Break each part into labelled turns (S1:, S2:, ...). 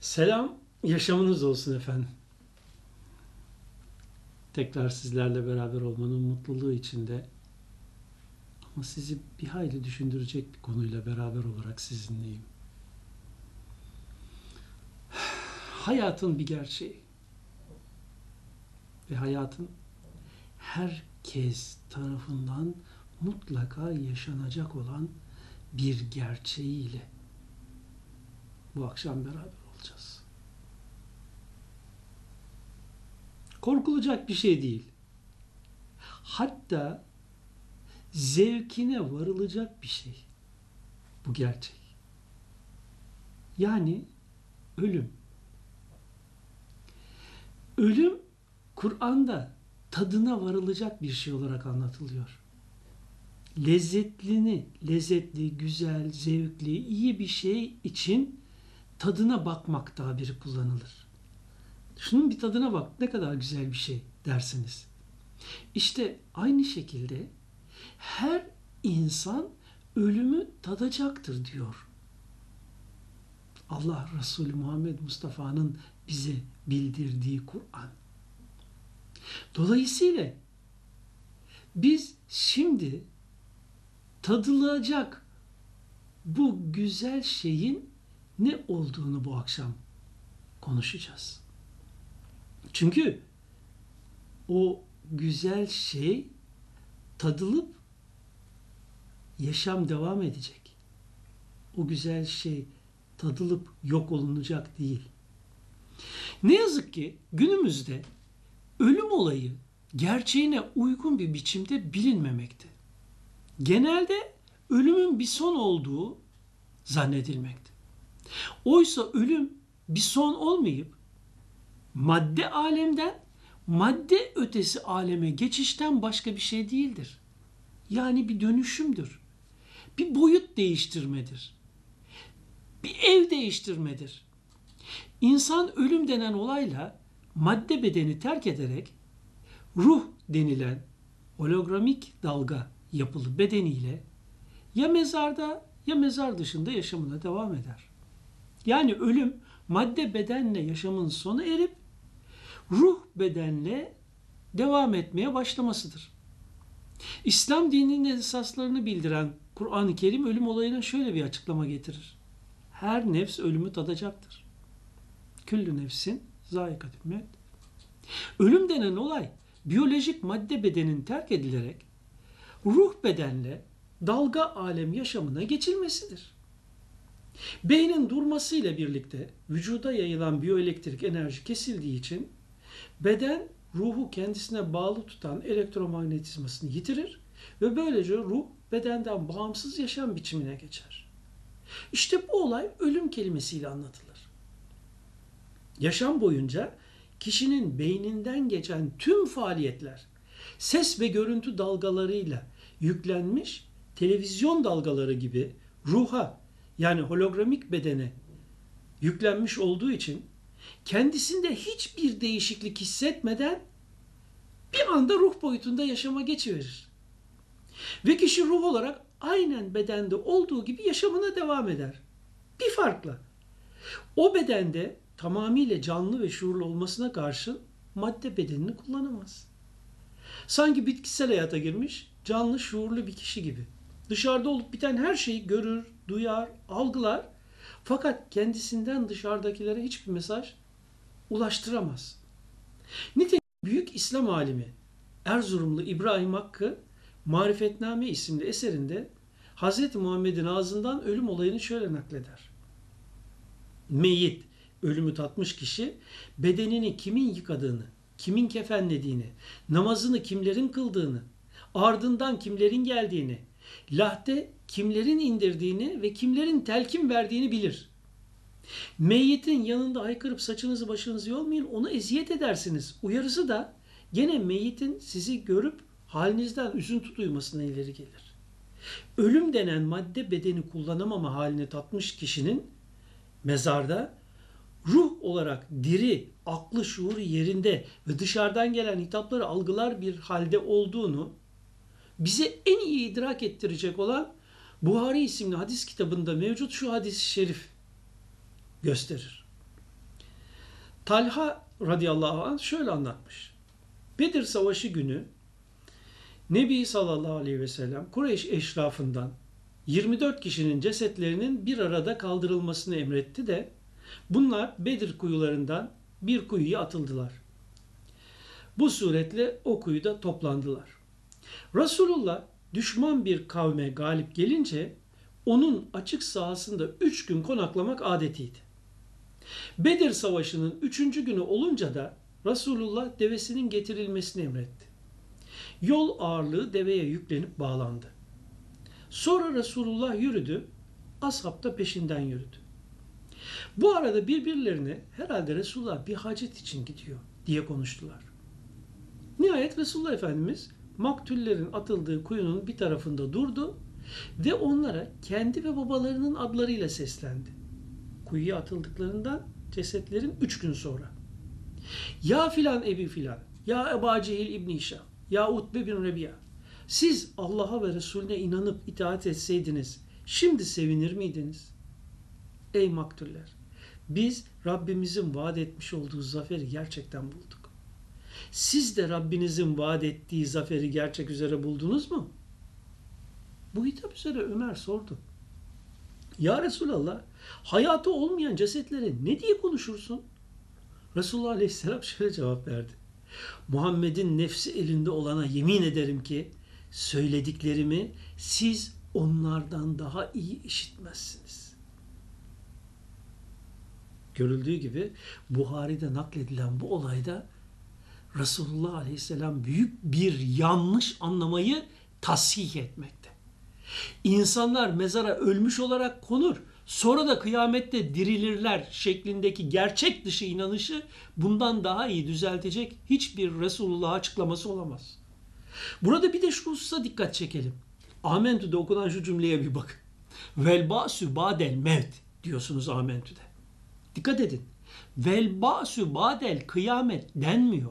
S1: Selam, yaşamınız olsun efendim. Tekrar sizlerle beraber olmanın mutluluğu içinde ama sizi bir hayli düşündürecek bir konuyla beraber olarak sizinleyim. Hayatın bir gerçeği ve hayatın herkes tarafından mutlaka yaşanacak olan bir gerçeğiyle bu akşam beraber olacağız. Korkulacak bir şey değil. Hatta zevkine varılacak bir şey. Bu gerçek. Yani ölüm. Ölüm Kur'an'da tadına varılacak bir şey olarak anlatılıyor. Lezzetlini, lezzetli, güzel, zevkli, iyi bir şey için tadına bakmak tabiri kullanılır. Şunun bir tadına bak ne kadar güzel bir şey dersiniz. İşte aynı şekilde her insan ölümü tadacaktır diyor. Allah Resulü Muhammed Mustafa'nın bize bildirdiği Kur'an. Dolayısıyla biz şimdi tadılacak bu güzel şeyin ne olduğunu bu akşam konuşacağız. Çünkü o güzel şey tadılıp yaşam devam edecek. O güzel şey tadılıp yok olunacak değil. Ne yazık ki günümüzde ölüm olayı gerçeğine uygun bir biçimde bilinmemekte. Genelde ölümün bir son olduğu zannedilmekte. Oysa ölüm bir son olmayıp madde alemden madde ötesi aleme geçişten başka bir şey değildir. Yani bir dönüşümdür. Bir boyut değiştirmedir. Bir ev değiştirmedir. İnsan ölüm denen olayla madde bedeni terk ederek ruh denilen hologramik dalga yapılı bedeniyle ya mezarda ya mezar dışında yaşamına devam eder. Yani ölüm madde bedenle yaşamın sona erip ruh bedenle devam etmeye başlamasıdır. İslam dininin esaslarını bildiren Kur'an-ı Kerim ölüm olayına şöyle bir açıklama getirir. Her nefs ölümü tadacaktır. Küllü nefsin zayikatü mevt. Ölüm denen olay biyolojik madde bedenin terk edilerek ruh bedenle dalga alem yaşamına geçilmesidir. Beynin durmasıyla birlikte vücuda yayılan biyoelektrik enerji kesildiği için beden ruhu kendisine bağlı tutan elektromanyetizmasını yitirir ve böylece ruh bedenden bağımsız yaşam biçimine geçer. İşte bu olay ölüm kelimesiyle anlatılır. Yaşam boyunca kişinin beyninden geçen tüm faaliyetler ses ve görüntü dalgalarıyla yüklenmiş televizyon dalgaları gibi ruha yani hologramik bedene yüklenmiş olduğu için kendisinde hiçbir değişiklik hissetmeden bir anda ruh boyutunda yaşama geçiverir. Ve kişi ruh olarak aynen bedende olduğu gibi yaşamına devam eder. Bir farkla. O bedende tamamıyla canlı ve şuurlu olmasına karşın madde bedenini kullanamaz. Sanki bitkisel hayata girmiş, canlı, şuurlu bir kişi gibi. Dışarıda olup biten her şeyi görür, duyar, algılar. Fakat kendisinden dışarıdakilere hiçbir mesaj ulaştıramaz. Nitekim büyük İslam alimi Erzurumlu İbrahim Hakkı Marifetname isimli eserinde Hz. Muhammed'in ağzından ölüm olayını şöyle nakleder. Meyyit, ölümü tatmış kişi bedenini kimin yıkadığını, kimin kefenlediğini, namazını kimlerin kıldığını, ardından kimlerin geldiğini, lahde kimlerin indirdiğini ve kimlerin telkin verdiğini bilir. Meyyitin yanında haykırıp saçınızı başınızı yolmayın onu eziyet edersiniz. Uyarısı da gene meyyitin sizi görüp halinizden üzüntü duymasına ileri gelir. Ölüm denen madde bedeni kullanamama haline tatmış kişinin mezarda ruh olarak diri, aklı, şuuru yerinde ve dışarıdan gelen hitapları algılar bir halde olduğunu bize en iyi idrak ettirecek olan Buhari isimli hadis kitabında mevcut şu hadis-i şerif gösterir. Talha radıyallahu anh şöyle anlatmış. Bedir Savaşı günü Nebi sallallahu aleyhi ve sellem Kureyş eşrafından 24 kişinin cesetlerinin bir arada kaldırılmasını emretti de bunlar Bedir kuyularından bir kuyuya atıldılar. Bu suretle o kuyuda toplandılar. Resulullah düşman bir kavme galip gelince onun açık sahasında üç gün konaklamak adetiydi. Bedir Savaşı'nın üçüncü günü olunca da Resulullah devesinin getirilmesini emretti. Yol ağırlığı deveye yüklenip bağlandı. Sonra Resulullah yürüdü, ashab da peşinden yürüdü. Bu arada birbirlerine herhalde Resulullah bir hacet için gidiyor diye konuştular. Nihayet Resulullah Efendimiz maktullerin atıldığı kuyunun bir tarafında durdu ve onlara kendi ve babalarının adlarıyla seslendi. Kuyuya atıldıklarından cesetlerin üç gün sonra. Ya filan ebi filan, ya Eba Cehil İbni Hişam, ya Utbe bin Rebiya. Siz Allah'a ve Resulüne inanıp itaat etseydiniz şimdi sevinir miydiniz? Ey maktuller! Biz Rabbimizin vaat etmiş olduğu zaferi gerçekten bulduk. Siz de Rabbinizin vaat ettiği zaferi gerçek üzere buldunuz mu? Bu hitap üzere Ömer sordu. Ya Resulallah, hayatı olmayan cesetlere ne diye konuşursun? Resulullah Aleyhisselam şöyle cevap verdi. Muhammed'in nefsi elinde olana yemin ederim ki söylediklerimi siz onlardan daha iyi işitmezsiniz. Görüldüğü gibi Buhari'de nakledilen bu olayda Resulullah Aleyhisselam büyük bir yanlış anlamayı tasih etmekte. İnsanlar mezara ölmüş olarak konur. Sonra da kıyamette dirilirler şeklindeki gerçek dışı inanışı bundan daha iyi düzeltecek hiçbir Resulullah açıklaması olamaz. Burada bir de şu hususa dikkat çekelim. Amentü'de okunan şu cümleye bir bakın. Vel ba'sü ba'del mevt diyorsunuz Amentü'de. Dikkat edin. Vel ba'sü ba'del kıyamet denmiyor.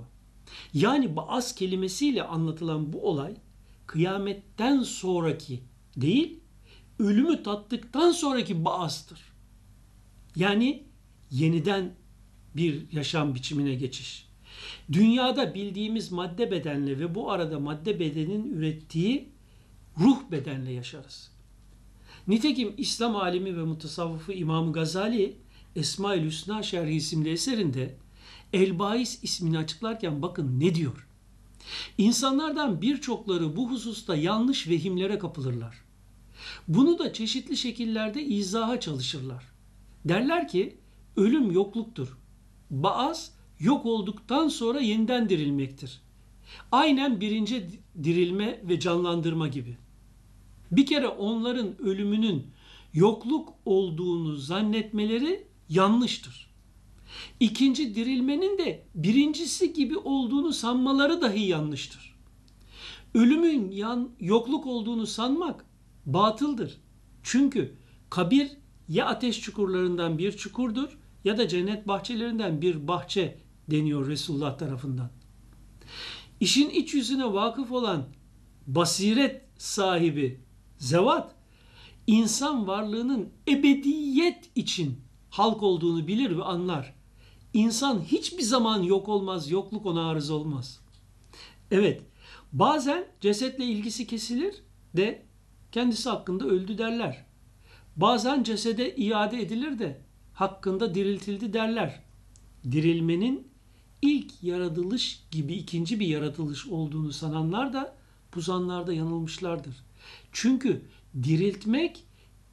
S1: Yani ba'as kelimesiyle anlatılan bu olay kıyametten sonraki değil, ölümü tattıktan sonraki baastır. Yani yeniden bir yaşam biçimine geçiş. Dünyada bildiğimiz madde bedenle ve bu arada madde bedenin ürettiği ruh bedenle yaşarız. Nitekim İslam alimi ve mutasavvıfı İmam Gazali Esma-ül Hüsna Şerhi isimli eserinde El-Bais ismini açıklarken bakın ne diyor. İnsanlardan birçokları bu hususta yanlış vehimlere kapılırlar. Bunu da çeşitli şekillerde izaha çalışırlar. Derler ki ölüm yokluktur. Baaz yok olduktan sonra yeniden dirilmektir. Aynen birinci dirilme ve canlandırma gibi. Bir kere onların ölümünün yokluk olduğunu zannetmeleri yanlıştır. İkinci dirilmenin de birincisi gibi olduğunu sanmaları dahi yanlıştır. Ölümün yan, yokluk olduğunu sanmak batıldır. Çünkü kabir ya ateş çukurlarından bir çukurdur ya da cennet bahçelerinden bir bahçe deniyor Resulullah tarafından. İşin iç yüzüne vakıf olan basiret sahibi zevat insan varlığının ebediyet için halk olduğunu bilir ve anlar. İnsan hiçbir zaman yok olmaz, yokluk ona arız olmaz. Evet, bazen cesetle ilgisi kesilir de kendisi hakkında öldü derler. Bazen cesede iade edilir de hakkında diriltildi derler. Dirilmenin ilk yaratılış gibi ikinci bir yaratılış olduğunu sananlar da bu zanlarda yanılmışlardır. Çünkü diriltmek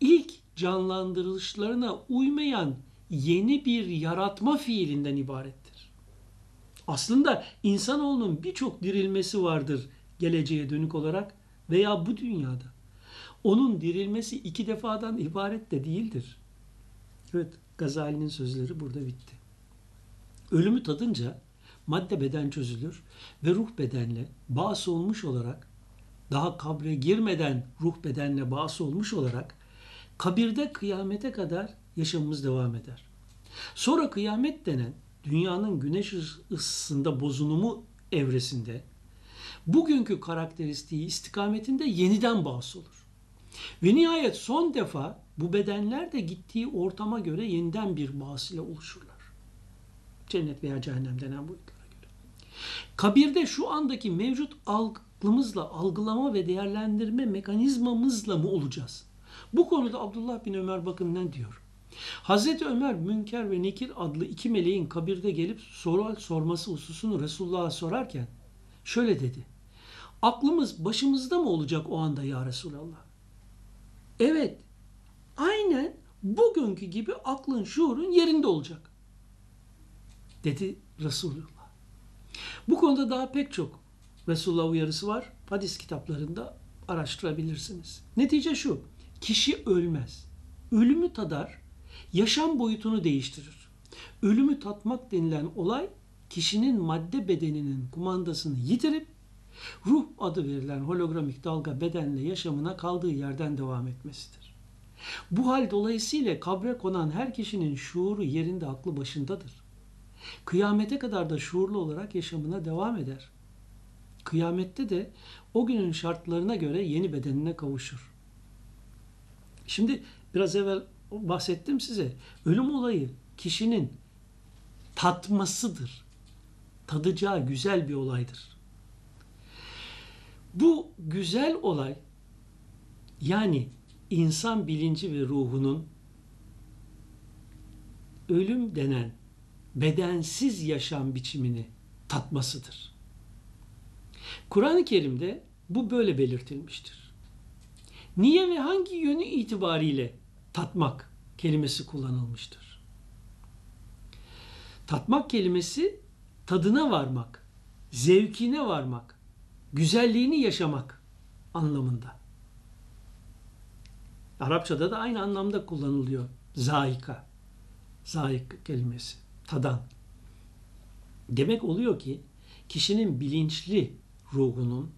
S1: ilk canlandırılışlarına uymayan yeni bir yaratma fiilinden ibarettir. Aslında insanoğlunun birçok dirilmesi vardır geleceğe dönük olarak veya bu dünyada. Onun dirilmesi iki defadan ibaret de değildir. Evet, Gazali'nin sözleri burada bitti. Ölümü tadınca madde beden çözülür ve ruh bedenle bağısı olmuş olarak daha kabre girmeden ruh bedenle bağısı olmuş olarak kabirde kıyamete kadar yaşamımız devam eder. Sonra kıyamet denen dünyanın güneş ısısında bozunumu evresinde bugünkü karakteristiği istikametinde yeniden bağısı olur. Ve nihayet son defa bu bedenler de gittiği ortama göre yeniden bir bağısıyla oluşurlar. Cennet veya cehennem denen boyutlara göre. Kabirde şu andaki mevcut aklımızla, algılama ve değerlendirme mekanizmamızla mı olacağız? Bu konuda Abdullah bin Ömer bakın ne diyor? Hazreti Ömer Münker ve Nekir adlı iki meleğin kabirde gelip soru sorması hususunu Resulullah'a sorarken şöyle dedi. Aklımız başımızda mı olacak o anda ya Resulallah? Evet. Aynen bugünkü gibi aklın, şuurun yerinde olacak. Dedi Resulullah. Bu konuda daha pek çok Resulullah uyarısı var. Hadis kitaplarında araştırabilirsiniz. Netice şu. Kişi ölmez. Ölümü tadar, yaşam boyutunu değiştirir. Ölümü tatmak denilen olay kişinin madde bedeninin kumandasını yitirip ruh adı verilen hologramik dalga bedenle yaşamına kaldığı yerden devam etmesidir. Bu hal dolayısıyla kabre konan her kişinin şuuru yerinde aklı başındadır. Kıyamete kadar da şuurlu olarak yaşamına devam eder. Kıyamette de o günün şartlarına göre yeni bedenine kavuşur. Şimdi biraz evvel bahsettim size. Ölüm olayı kişinin tatmasıdır. Tadacağı güzel bir olaydır. Bu güzel olay yani insan bilinci ve ruhunun ölüm denen bedensiz yaşam biçimini tatmasıdır. Kur'an-ı Kerim'de bu böyle belirtilmiştir. Niye ve hangi yönü itibariyle tatmak kelimesi kullanılmıştır? Tatmak kelimesi tadına varmak, zevkine varmak, güzelliğini yaşamak anlamında. Arapçada da aynı anlamda kullanılıyor. Zaika. Zaik kelimesi. Tadan. Demek oluyor ki kişinin bilinçli ruhunun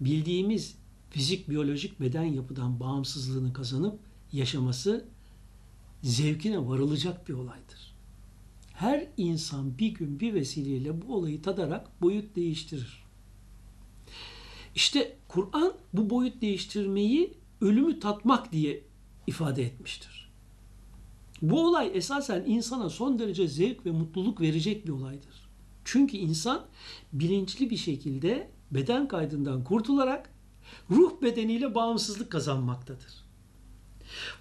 S1: bildiğimiz fizik biyolojik beden yapıdan bağımsızlığını kazanıp yaşaması zevkine varılacak bir olaydır. Her insan bir gün bir vesileyle bu olayı tadarak boyut değiştirir. İşte Kur'an bu boyut değiştirmeyi ölümü tatmak diye ifade etmiştir. Bu olay esasen insana son derece zevk ve mutluluk verecek bir olaydır. Çünkü insan bilinçli bir şekilde beden kaydından kurtularak ruh bedeniyle bağımsızlık kazanmaktadır.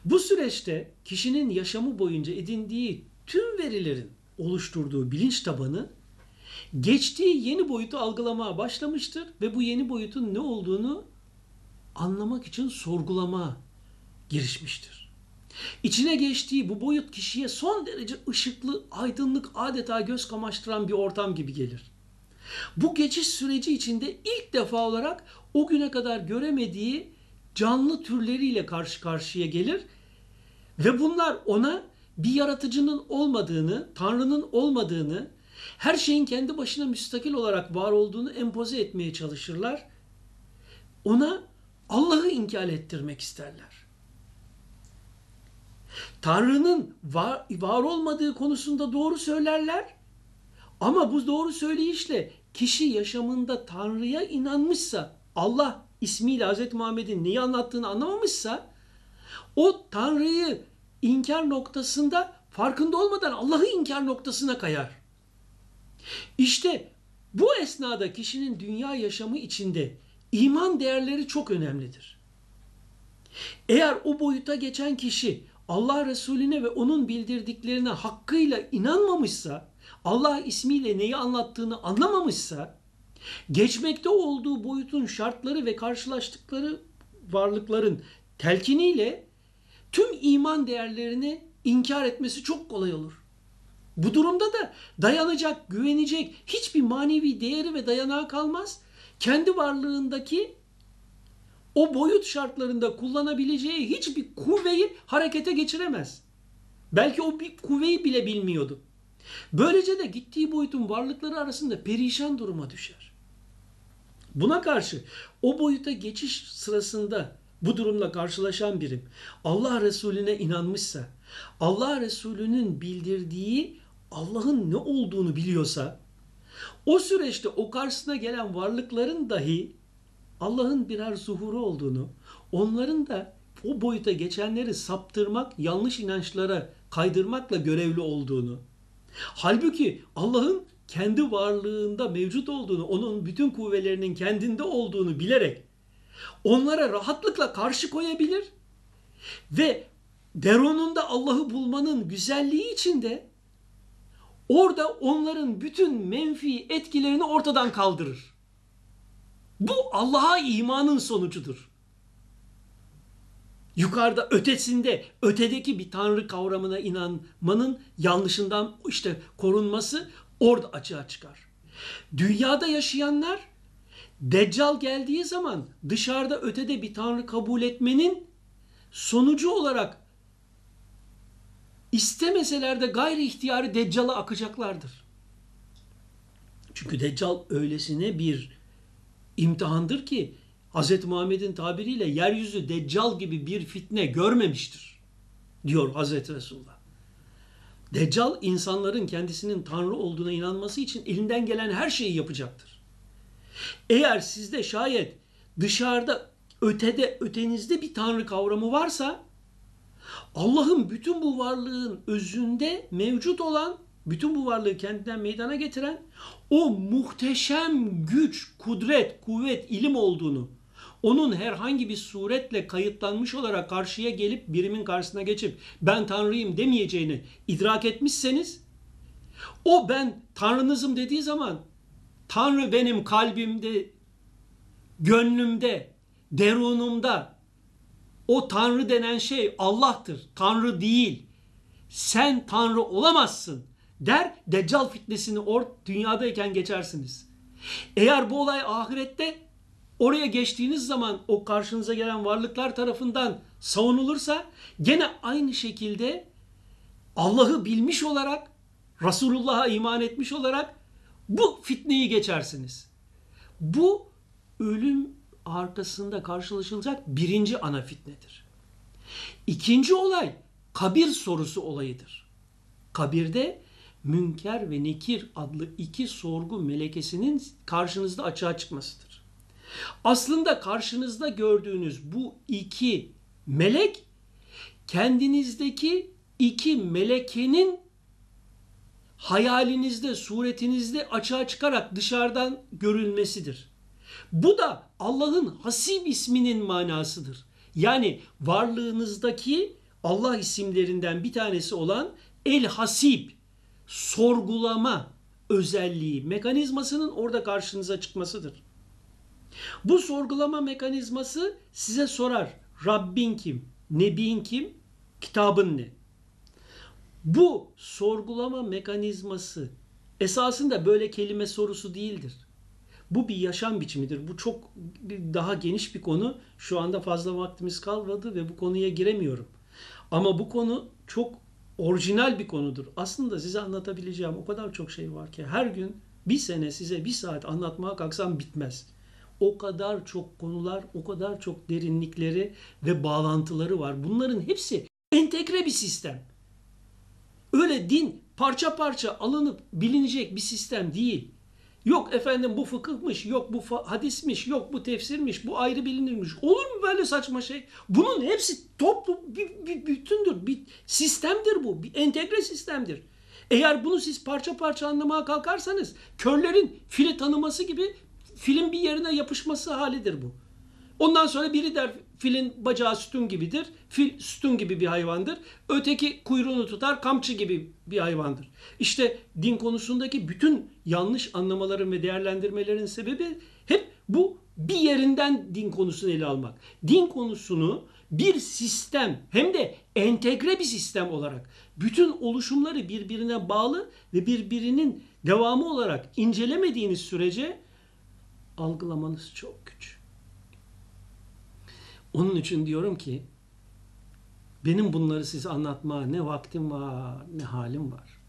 S1: Bu süreçte kişinin yaşamı boyunca edindiği tüm verilerin oluşturduğu bilinç tabanı geçtiği yeni boyutu algılamaya başlamıştır ve bu yeni boyutun ne olduğunu anlamak için sorgulama girişmiştir. İçine geçtiği bu boyut kişiye son derece ışıklı, aydınlık, adeta göz kamaştıran bir ortam gibi gelir. Bu geçiş süreci içinde ilk defa olarak o güne kadar göremediği canlı türleriyle karşı karşıya gelir ve bunlar ona bir yaratıcının olmadığını, Tanrı'nın olmadığını, her şeyin kendi başına müstakil olarak var olduğunu empoze etmeye çalışırlar. Ona Allah'ı inkar ettirmek isterler. Tanrı'nın var, var olmadığı konusunda doğru söylerler. Ama bu doğru söyleyişle kişi yaşamında Tanrı'ya inanmışsa, Allah ismiyle Hz. Muhammed'in neyi anlattığını anlamamışsa, o Tanrı'yı inkar noktasında farkında olmadan Allah'ı inkar noktasına kayar. İşte bu esnada kişinin dünya yaşamı içinde iman değerleri çok önemlidir. Eğer o boyuta geçen kişi Allah Resulüne ve onun bildirdiklerine hakkıyla inanmamışsa, Allah ismiyle neyi anlattığını anlamamışsa, geçmekte olduğu boyutun şartları ve karşılaştıkları varlıkların telkiniyle tüm iman değerlerini inkar etmesi çok kolay olur. Bu durumda da dayanacak, güvenecek hiçbir manevi değeri ve dayanağı kalmaz. Kendi varlığındaki o boyut şartlarında kullanabileceği hiçbir kuvveyi harekete geçiremez. Belki o bir kuvveyi bile bilmiyordu. Böylece de gittiği boyutun varlıkları arasında perişan duruma düşer. Buna karşı o boyuta geçiş sırasında bu durumla karşılaşan birim Allah Resulüne inanmışsa, Allah Resulü'nün bildirdiği Allah'ın ne olduğunu biliyorsa, o süreçte o karşısına gelen varlıkların dahi Allah'ın birer zuhuru olduğunu, onların da o boyuta geçenleri saptırmak, yanlış inançlara kaydırmakla görevli olduğunu, Halbuki Allah'ın kendi varlığında mevcut olduğunu, onun bütün kuvvelerinin kendinde olduğunu bilerek onlara rahatlıkla karşı koyabilir ve deronunda Allah'ı bulmanın güzelliği içinde orada onların bütün menfi etkilerini ortadan kaldırır. Bu Allah'a imanın sonucudur. Yukarıda ötesinde, ötedeki bir tanrı kavramına inanmanın yanlışından işte korunması orada açığa çıkar. Dünyada yaşayanlar Deccal geldiği zaman dışarıda ötede bir tanrı kabul etmenin sonucu olarak istemeseler de gayri ihtiyarı Deccal'a akacaklardır. Çünkü Deccal öylesine bir imtihandır ki Hz. Muhammed'in tabiriyle yeryüzü Deccal gibi bir fitne görmemiştir diyor Hz. Resulullah. Deccal insanların kendisinin Tanrı olduğuna inanması için elinden gelen her şeyi yapacaktır. Eğer sizde şayet dışarıda ötede ötenizde bir Tanrı kavramı varsa Allah'ın bütün bu varlığın özünde mevcut olan bütün bu varlığı kendinden meydana getiren o muhteşem güç, kudret, kuvvet, ilim olduğunu onun herhangi bir suretle kayıtlanmış olarak karşıya gelip birimin karşısına geçip ben Tanrıyım demeyeceğini idrak etmişseniz o ben Tanrınızım dediği zaman Tanrı benim kalbimde, gönlümde, derunumda o Tanrı denen şey Allah'tır. Tanrı değil. Sen Tanrı olamazsın der. Deccal fitnesini or dünyadayken geçersiniz. Eğer bu olay ahirette oraya geçtiğiniz zaman o karşınıza gelen varlıklar tarafından savunulursa gene aynı şekilde Allah'ı bilmiş olarak Resulullah'a iman etmiş olarak bu fitneyi geçersiniz. Bu ölüm arkasında karşılaşılacak birinci ana fitnedir. İkinci olay kabir sorusu olayıdır. Kabirde Münker ve Nekir adlı iki sorgu melekesinin karşınızda açığa çıkmasıdır. Aslında karşınızda gördüğünüz bu iki melek kendinizdeki iki melekenin hayalinizde, suretinizde açığa çıkarak dışarıdan görülmesidir. Bu da Allah'ın Hasib isminin manasıdır. Yani varlığınızdaki Allah isimlerinden bir tanesi olan El Hasib, sorgulama özelliği, mekanizmasının orada karşınıza çıkmasıdır. Bu sorgulama mekanizması size sorar. Rabbin kim? Nebin kim? Kitabın ne? Bu sorgulama mekanizması esasında böyle kelime sorusu değildir. Bu bir yaşam biçimidir. Bu çok daha geniş bir konu. Şu anda fazla vaktimiz kalmadı ve bu konuya giremiyorum. Ama bu konu çok orijinal bir konudur. Aslında size anlatabileceğim o kadar çok şey var ki her gün bir sene size bir saat anlatmaya kalksam bitmez. O kadar çok konular, o kadar çok derinlikleri ve bağlantıları var. Bunların hepsi entegre bir sistem. Öyle din parça parça alınıp bilinecek bir sistem değil. Yok efendim bu fıkıhmış, yok bu hadismiş, yok bu tefsirmiş, bu ayrı bilinirmiş. Olur mu böyle saçma şey? Bunun hepsi toplu bir, bir bütündür, bir sistemdir bu, bir entegre sistemdir. Eğer bunu siz parça parça anlamaya kalkarsanız körlerin fili tanıması gibi filin bir yerine yapışması halidir bu. Ondan sonra biri der filin bacağı sütun gibidir. Fil sütun gibi bir hayvandır. Öteki kuyruğunu tutar kamçı gibi bir hayvandır. İşte din konusundaki bütün yanlış anlamaların ve değerlendirmelerin sebebi hep bu bir yerinden din konusunu ele almak. Din konusunu bir sistem hem de entegre bir sistem olarak bütün oluşumları birbirine bağlı ve birbirinin devamı olarak incelemediğiniz sürece algılamanız çok güç. Onun için diyorum ki benim bunları size anlatmaya ne vaktim var ne halim var.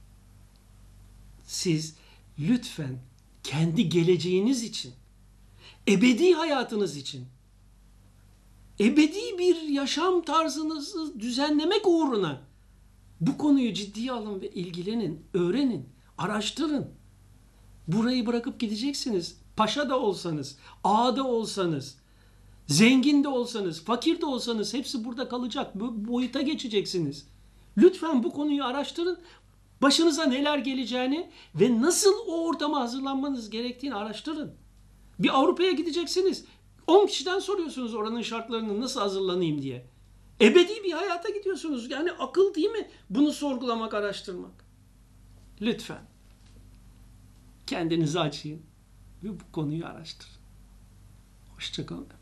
S1: Siz lütfen kendi geleceğiniz için, ebedi hayatınız için, ebedi bir yaşam tarzınızı düzenlemek uğruna bu konuyu ciddiye alın ve ilgilenin, öğrenin, araştırın. Burayı bırakıp gideceksiniz. Paşa da olsanız, ağa da olsanız, Zengin de olsanız, fakir de olsanız hepsi burada kalacak. Bu boyuta geçeceksiniz. Lütfen bu konuyu araştırın. Başınıza neler geleceğini ve nasıl o ortama hazırlanmanız gerektiğini araştırın. Bir Avrupa'ya gideceksiniz. 10 kişiden soruyorsunuz oranın şartlarını nasıl hazırlanayım diye. Ebedi bir hayata gidiyorsunuz. Yani akıl değil mi? Bunu sorgulamak, araştırmak. Lütfen. Kendinizi açayım ve bu konuyu araştırın. Hoşçakalın.